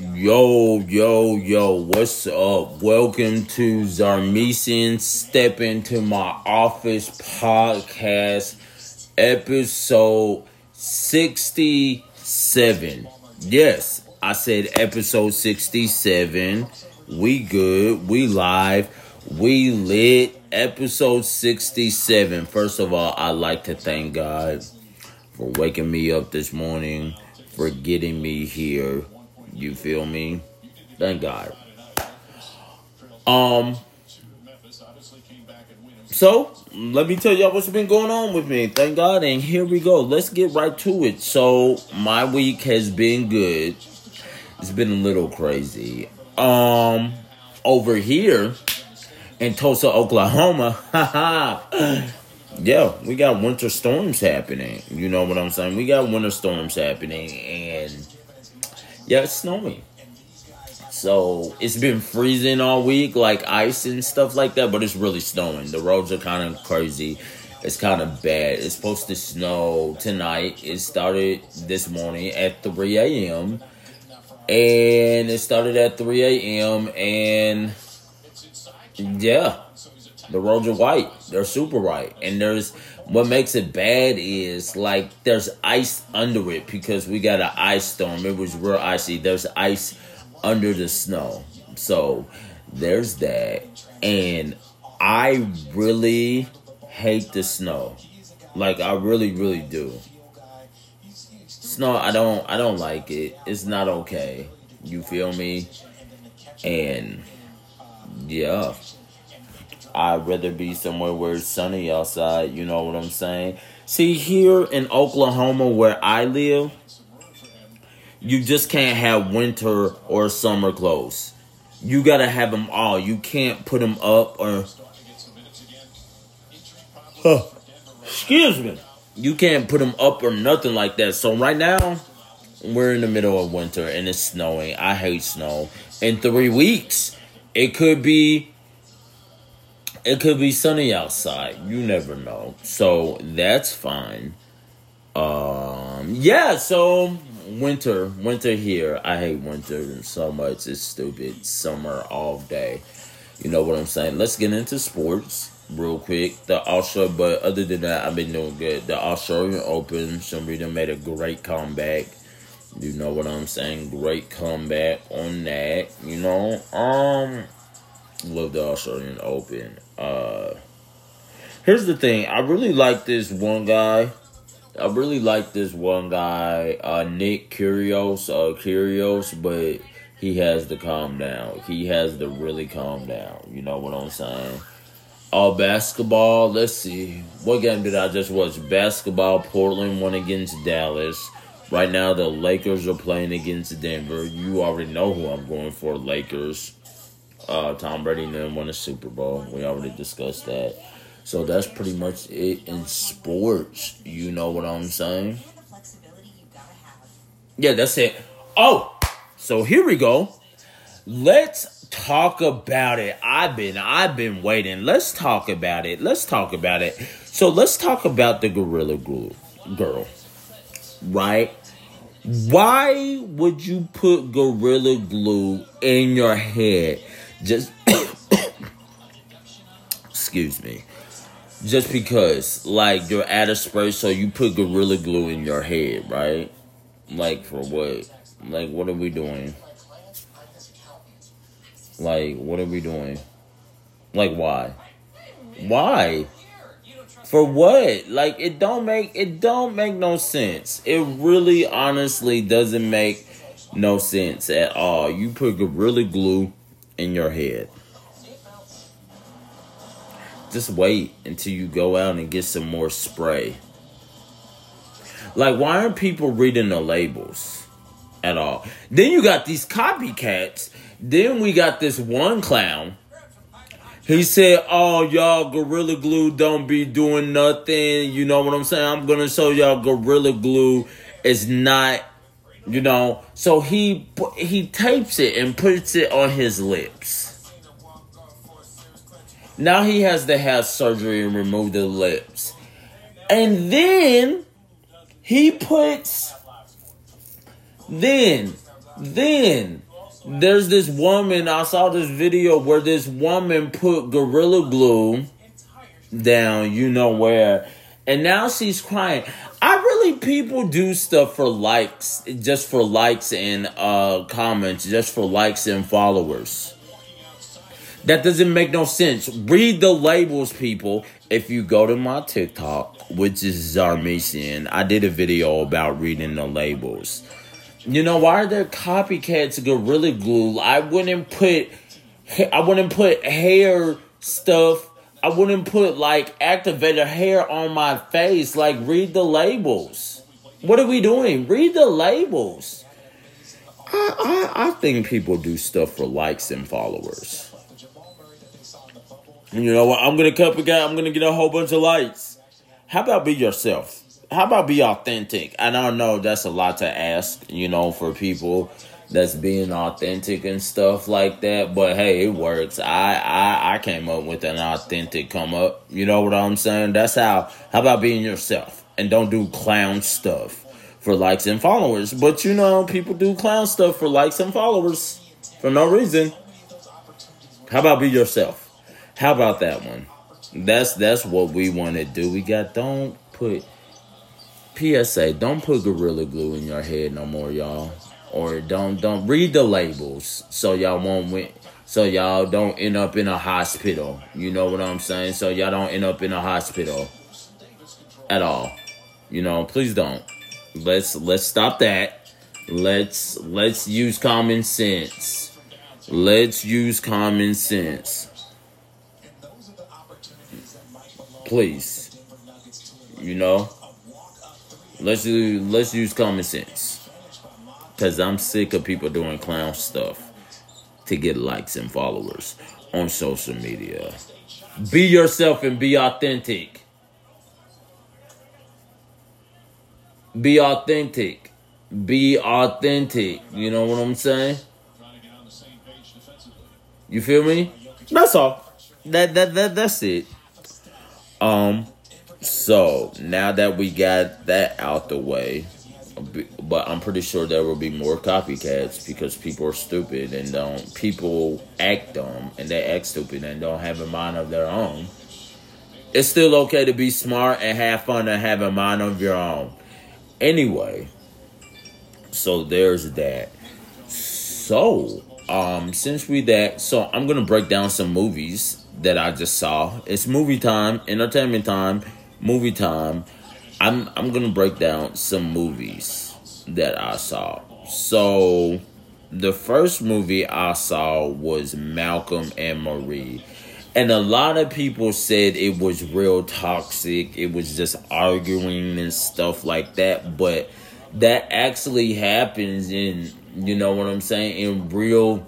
Yo, yo, yo, what's up? Welcome to Zarmesian Step Into My Office podcast, episode 67. Yes, I said episode 67. We good, we live, we lit. Episode 67. First of all, I'd like to thank God for waking me up this morning, for getting me here. You feel me? Thank God. Um. So let me tell y'all what's been going on with me. Thank God, and here we go. Let's get right to it. So my week has been good. It's been a little crazy. Um, over here in Tulsa, Oklahoma, yeah, we got winter storms happening. You know what I'm saying? We got winter storms happening, and yeah, it's snowing. So it's been freezing all week, like ice and stuff like that, but it's really snowing. The roads are kind of crazy. It's kind of bad. It's supposed to snow tonight. It started this morning at 3 a.m. And it started at 3 a.m. And yeah, the roads are white. They're super white. And there's what makes it bad is like there's ice under it because we got an ice storm. It was real icy. There's ice under the snow. So there's that. And I really hate the snow. Like I really, really do. Snow, I don't I don't like it. It's not okay. You feel me? And yeah. I'd rather be somewhere where it's sunny outside, you know what I'm saying? See, here in Oklahoma where I live, you just can't have winter or summer clothes. You gotta have them all. You can't put them up or. Huh. Excuse me. You can't put them up or nothing like that. So right now, we're in the middle of winter and it's snowing. I hate snow. In three weeks, it could be it could be sunny outside. You never know. So that's fine. Um yeah, so winter, winter here. I hate winter so much. It's stupid. Summer all day. You know what I'm saying? Let's get into sports real quick. The Australia, but other than that, I've been doing good. The Australian Open, somebody made a great comeback. You know what I'm saying? Great comeback on that. You know, um, love the Australian Open. Uh, here's the thing. I really like this one guy. I really like this one guy, uh, Nick Kyrgios, uh, Kyrgios, but he has to calm down. He has to really calm down. You know what I'm saying? Uh, basketball, let's see. What game did I just watch? Basketball, Portland won against Dallas. Right now, the Lakers are playing against Denver. You already know who I'm going for, Lakers. Uh, Tom Brady then won a Super Bowl. We already discussed that. So that's pretty much it in sports. You know what I'm saying? Yeah, that's it. Oh, so here we go. Let's talk about it. I've been I've been waiting. Let's talk about it. Let's talk about it. So let's talk about the Gorilla Glue girl. Right? Why would you put Gorilla Glue in your head? Just excuse me. Just because like you're at a spray so you put gorilla glue in your head right? Like for what? Like what are we doing? Like what are we doing? Like why? Why? For what? Like it don't make it don't make no sense. It really honestly doesn't make no sense at all. You put gorilla glue in your head just wait until you go out and get some more spray. Like, why aren't people reading the labels at all? Then you got these copycats. Then we got this one clown. He said, Oh, y'all, Gorilla Glue don't be doing nothing. You know what I'm saying? I'm going to show y'all Gorilla Glue is not, you know. So he he tapes it and puts it on his lips. Now he has to have surgery and remove the lips. And then he puts then then there's this woman. I saw this video where this woman put gorilla glue down, you know where, and now she's crying. People do stuff for likes, just for likes and uh comments, just for likes and followers. That doesn't make no sense. Read the labels, people. If you go to my TikTok, which is Zarmesian, I did a video about reading the labels. You know, why are there copycats Gorilla Glue? I wouldn't put I wouldn't put hair stuff. I wouldn't put like activator hair on my face. Like read the labels. What are we doing? Read the labels. I, I, I think people do stuff for likes and followers. You know what? I'm gonna cut a guy. I'm gonna get a whole bunch of likes. How about be yourself? how about be authentic? I know that's a lot to ask, you know, for people that's being authentic and stuff like that. But hey, it works. I I I came up with an authentic come up. You know what I'm saying? That's how. How about being yourself and don't do clown stuff for likes and followers? But you know, people do clown stuff for likes and followers for no reason. How about be yourself? How about that one? That's that's what we want to do. We got don't put PSA, don't put Gorilla Glue in your head no more, y'all. Or don't don't read the labels so y'all won't win so y'all don't end up in a hospital. You know what I'm saying? So y'all don't end up in a hospital at all. You know, please don't. Let's let's stop that. Let's let's use common sense. Let's use common sense. Please. You know? Let's do let's use common sense. Cause I'm sick of people doing clown stuff to get likes and followers on social media. Be yourself and be authentic. Be authentic. Be authentic. You know what I'm saying? You feel me? That's all. That that that that's it. Um so now that we got that out the way, but I'm pretty sure there will be more copycats because people are stupid and don't people act dumb and they act stupid and don't have a mind of their own. It's still okay to be smart and have fun and have a mind of your own. Anyway, so there's that. So, um, since we that, so I'm gonna break down some movies that I just saw. It's movie time, entertainment time movie time, I'm I'm gonna break down some movies that I saw. So the first movie I saw was Malcolm and Marie. And a lot of people said it was real toxic. It was just arguing and stuff like that. But that actually happens in, you know what I'm saying, in real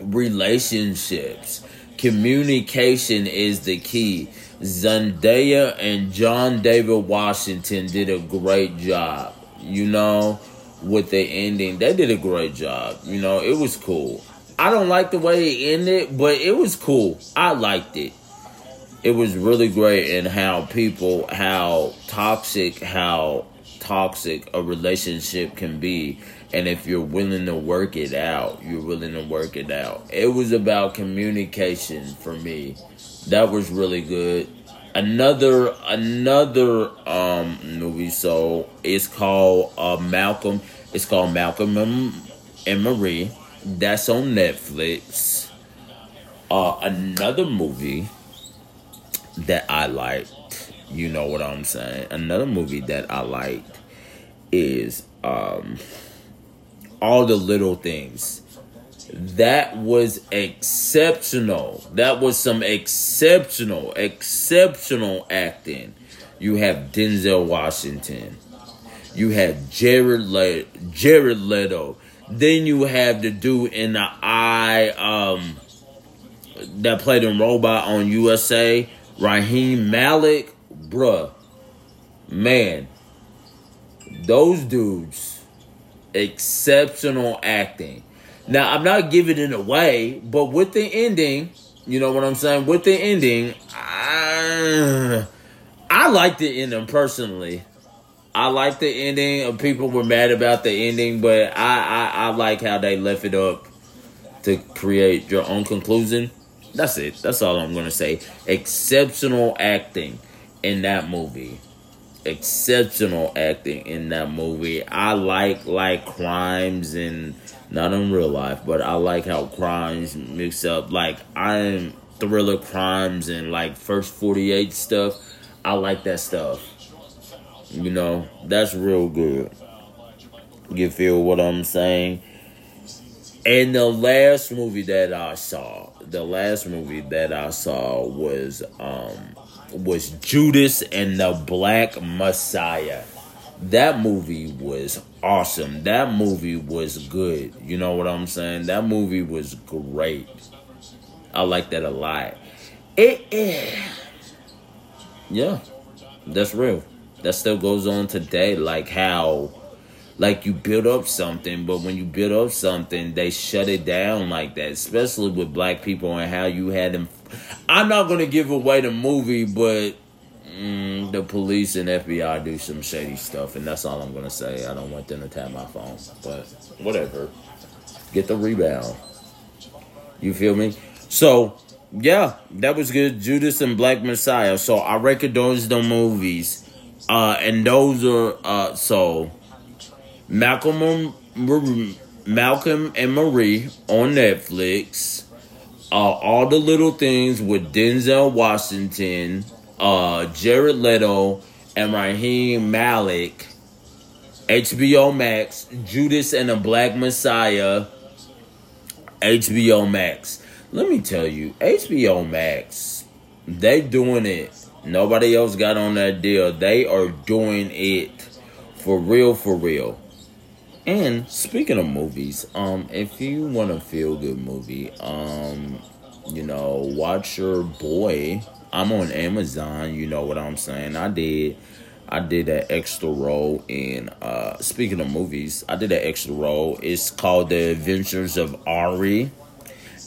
relationships. Communication is the key. Zendaya and John David Washington did a great job. You know, with the ending, they did a great job. You know, it was cool. I don't like the way it ended, but it was cool. I liked it. It was really great and how people, how toxic, how toxic a relationship can be. And if you're willing to work it out, you're willing to work it out. It was about communication for me that was really good. Another another um movie, so it's called uh, Malcolm. It's called Malcolm and, and Marie. That's on Netflix. Uh, another movie that I liked, you know what I'm saying. Another movie that I liked is um, all the little things that was exceptional. That was some exceptional, exceptional acting. You have Denzel Washington. You have Jared Le- Jared Leto. Then you have the dude in the eye um, that played in Robot on USA, Rami Malek, Bruh, man, those dudes, exceptional acting. Now, I'm not giving it away, but with the ending, you know what I'm saying? With the ending, I, I like the ending personally. I like the ending. People were mad about the ending, but I, I, I like how they left it up to create your own conclusion. That's it. That's all I'm gonna say. Exceptional acting in that movie. Exceptional acting in that movie. I like like crimes and not in real life, but I like how crimes mix up. Like I'm thriller crimes and like first 48 stuff. I like that stuff. You know, that's real good. You feel what I'm saying? And the last movie that I saw, the last movie that I saw was um was Judas and the Black Messiah. That movie was awesome. That movie was good. You know what I'm saying? That movie was great. I like that a lot. It, it yeah, that's real. That still goes on today. Like how, like you build up something, but when you build up something, they shut it down like that. Especially with black people and how you had them. I'm not gonna give away the movie, but mm, the police and FBI do some shady stuff, and that's all I'm gonna say. I don't want them to tap my phone, but whatever. Get the rebound. You feel me? So yeah, that was good. Judas and Black Messiah. So I reckon those the movies. Uh, and those are uh, so Malcolm Malcolm and Marie on Netflix. Uh, all the little things with Denzel Washington, uh, Jared Leto, and Rami Malek. HBO Max, Judas and the Black Messiah. HBO Max let me tell you, HBO Max, they doing it. Nobody else got on that deal. They are doing it for real, for real. And speaking of movies, um, if you want a feel good movie, um, you know, watch your boy. I'm on Amazon. You know what I'm saying? I did. I did an extra role in uh speaking of movies, I did an extra role. It's called The Adventures of Ari.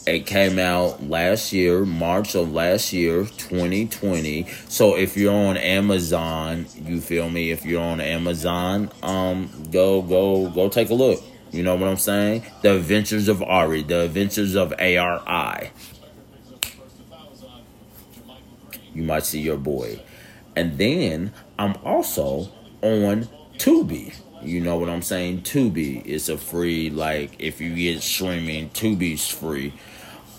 It came out last year, March of last year, 2020. So if you're on Amazon, you feel me? If you're on Amazon, um, go go go take a look. You know what I'm saying? The Adventures of Ari, The Adventures of ARI. You might see your boy. And then I'm also on Tubi. You know what I'm saying? Tubi is a free, like, if you get streaming, Tubi's free.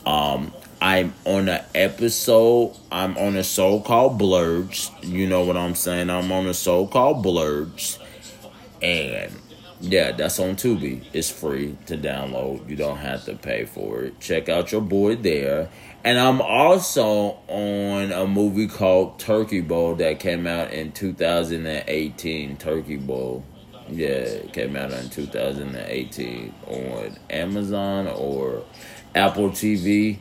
Um, I'm on an episode. I'm on a so called Blurs. You know what I'm saying? I'm on a so called Blurs, and yeah, that's on Tubi. It's free to download. You don't have to pay for it. Check out your boy there. And I'm also on a movie called Turkey Bowl that came out in 2018. Turkey Bowl. Yeah, it came out in 2018 on Amazon or Apple TV.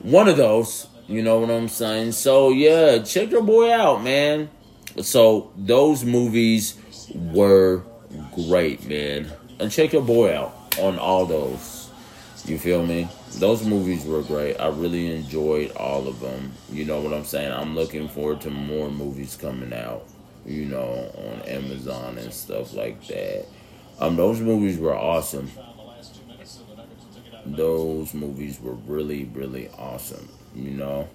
One of those, you know what I'm saying? So yeah, check your boy out, man. So those movies were great, man. And check your boy out on all those. You feel me? Those movies were great. I really enjoyed all of them. You know what I'm saying? I'm looking forward to more movies coming out, you know, on Amazon and stuff like that. Um, those movies were awesome those movies were really, really awesome, you know.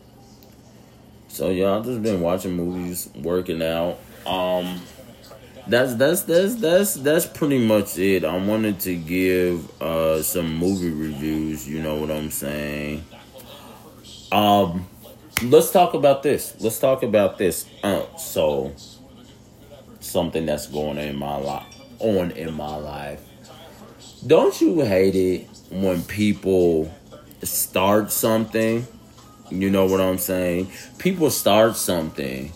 So yeah, I've just been watching movies, working out. Um that's that's that's that's that's pretty much it. I wanted to give uh some movie reviews, you know what I'm saying. Um let's talk about this. Let's talk about this. Uh, so something that's going in my life on in my life. Don't you hate it when people start something, you know what I'm saying? People start something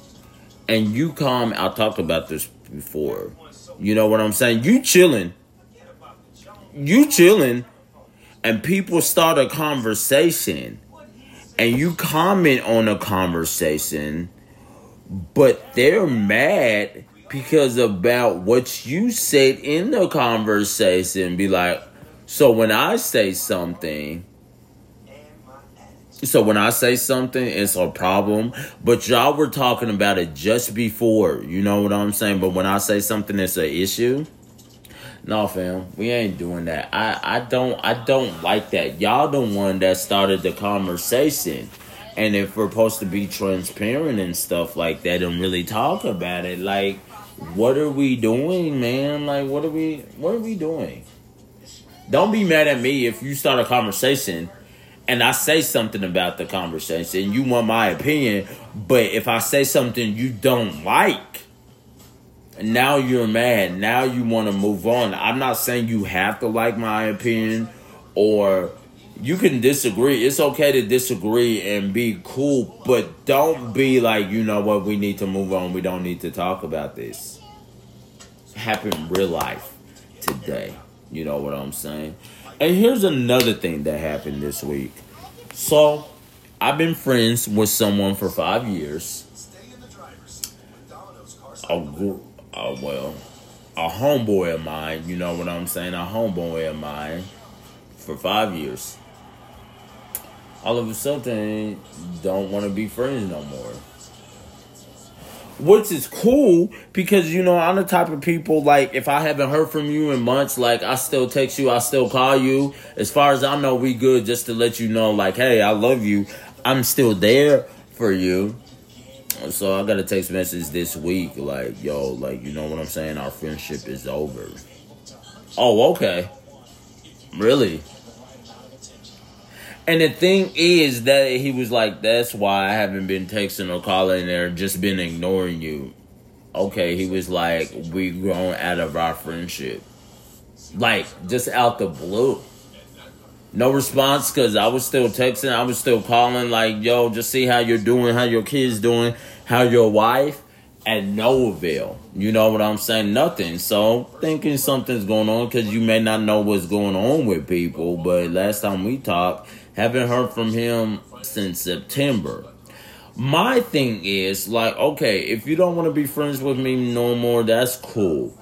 and you come, I talked about this before. You know what I'm saying? You chilling. You chilling and people start a conversation and you comment on a conversation but they're mad because about what you said in the conversation be like so when I say something, So when I say something, it's a problem. But y'all were talking about it just before. You know what I'm saying? But when I say something, it's an issue. No, fam, we ain't doing that. I, I don't I don't like that. Y'all the one that started the conversation. And if we're supposed to be transparent and stuff like that and really talk about it, like what are we doing, man? Like what are we what are we doing? Don't be mad at me if you start a conversation and I say something about the conversation, you want my opinion, but if I say something you don't like, now you're mad. Now you want to move on. I'm not saying you have to like my opinion or you can disagree. It's okay to disagree and be cool, but don't be like, you know what, we need to move on. We don't need to talk about this. Happened real life today. You know what I'm saying? And here's another thing that happened this week. So, I've been friends with someone for five years. A, a uh, well, a homeboy of mine. You know what I'm saying? A homeboy of mine for five years. All of a sudden, don't want to be friends no more which is cool because you know I'm the type of people like if I haven't heard from you in months, like I still text you, I still call you. As far as I know, we good. Just to let you know, like, hey, I love you. I'm still there for you. So I got a text message this week, like, yo, like you know what I'm saying? Our friendship is over. Oh, okay. Really? And the thing is that he was like, that's why I haven't been texting or calling or just been ignoring you. Okay, he was like, we grown out of our friendship. Like, just out the blue. No response because I was still texting, I was still calling, like, yo, just see how you're doing, how your kids doing, how your wife, and no avail. You know what I'm saying? Nothing. So thinking something's going on because you may not know what's going on with people. But last time we talked, haven't heard from him since September. My thing is like, okay, if you don't want to be friends with me no more, that's cool.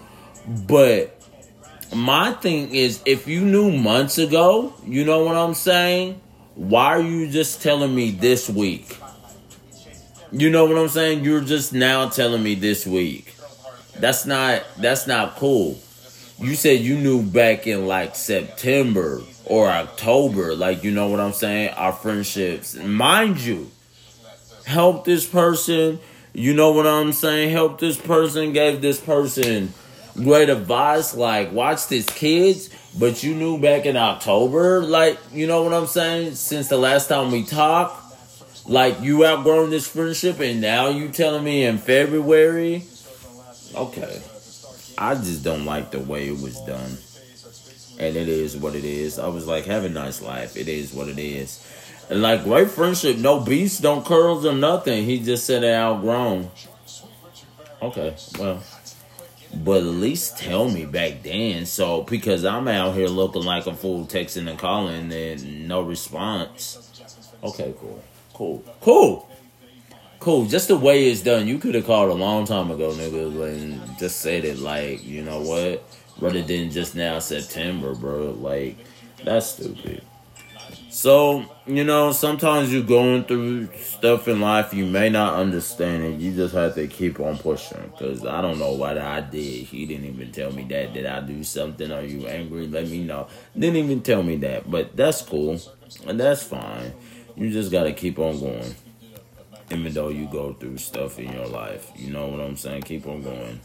But my thing is, if you knew months ago, you know what I'm saying? Why are you just telling me this week? You know what I'm saying? You're just now telling me this week. That's not that's not cool. You said you knew back in like September or October. Like, you know what I'm saying? Our friendships. Mind you, help this person. You know what I'm saying? Help this person, gave this person great advice. Like, watch this, kids. But you knew back in October, like, you know what I'm saying? Since the last time we talked, like, you outgrown this friendship, and now you telling me in February? Okay. I just don't like the way it was done and it is what it is. I was like, have a nice life. It is what it is. And like great friendship, no beats, don't curls or nothing. He just said it outgrown. Okay, well. But at least tell me back then. So because I'm out here looking like a fool texting and calling and no response. Okay, cool. Cool. Cool. Cool. Just the way it's done. You could have called a long time ago, nigga, and just said it like, you know what? Rather than just now September, bro. Like that's stupid. So, you know, sometimes you're going through stuff in life you may not understand it. You just have to keep on pushing. Because I don't know what I did. He didn't even tell me that. Did I do something? Are you angry? Let me know. Didn't even tell me that. But that's cool. And that's fine. You just got to keep on going. Even though you go through stuff in your life. You know what I'm saying? Keep on going.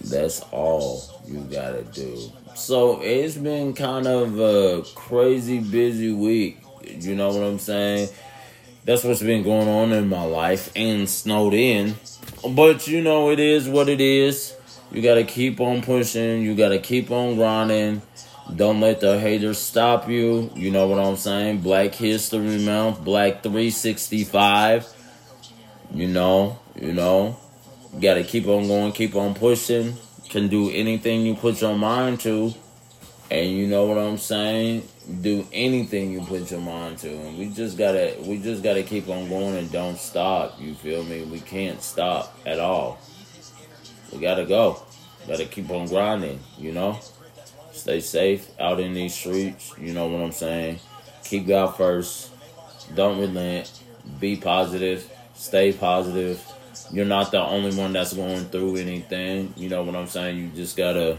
That's all you gotta do. So it's been kind of a crazy busy week. You know what I'm saying? That's what's been going on in my life and snowed in. But you know, it is what it is. You gotta keep on pushing. You gotta keep on grinding. Don't let the haters stop you. You know what I'm saying? Black History Month, Black 365. You know, you know. You gotta keep on going, keep on pushing. Can do anything you put your mind to. And you know what I'm saying? Do anything you put your mind to. And we just gotta we just gotta keep on going and don't stop. You feel me? We can't stop at all. We gotta go. Gotta keep on grinding, you know? Stay safe out in these streets, you know what I'm saying? Keep God first Don't relent. Be positive. Stay positive. You're not the only one that's going through anything. You know what I'm saying? You just gotta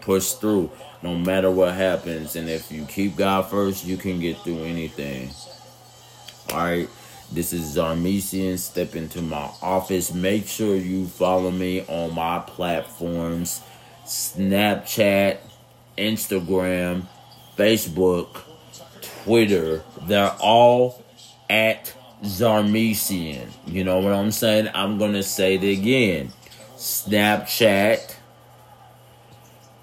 push through no matter what happens. And if you keep God first, you can get through anything. Alright. This is Zarmesian. Step into my office. Make sure you follow me on my platforms Snapchat, Instagram, Facebook, Twitter. They're all at Zarmesian. You know what I'm saying? I'm going to say it again. Snapchat,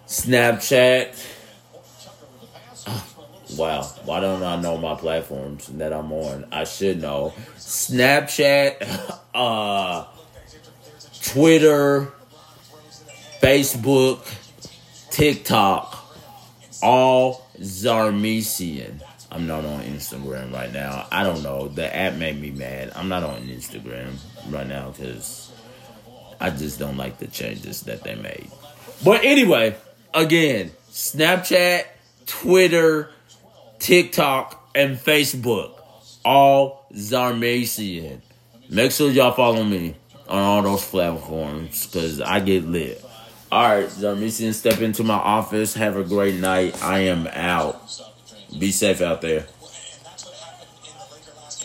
Snapchat. Wow, why don't I know my platforms that I'm on? I should know. Snapchat, uh, Twitter, Facebook, TikTok, all Zarmesian. I'm not on Instagram right now. I don't know. The app made me mad. I'm not on Instagram right now because I just don't like the changes that they made. But anyway, again, Snapchat, Twitter, TikTok, and Facebook. All Zarmesian. Make sure y'all follow me on all those platforms because I get lit. All right, Zarmesian, step into my office. Have a great night. I am out. Be safe out there.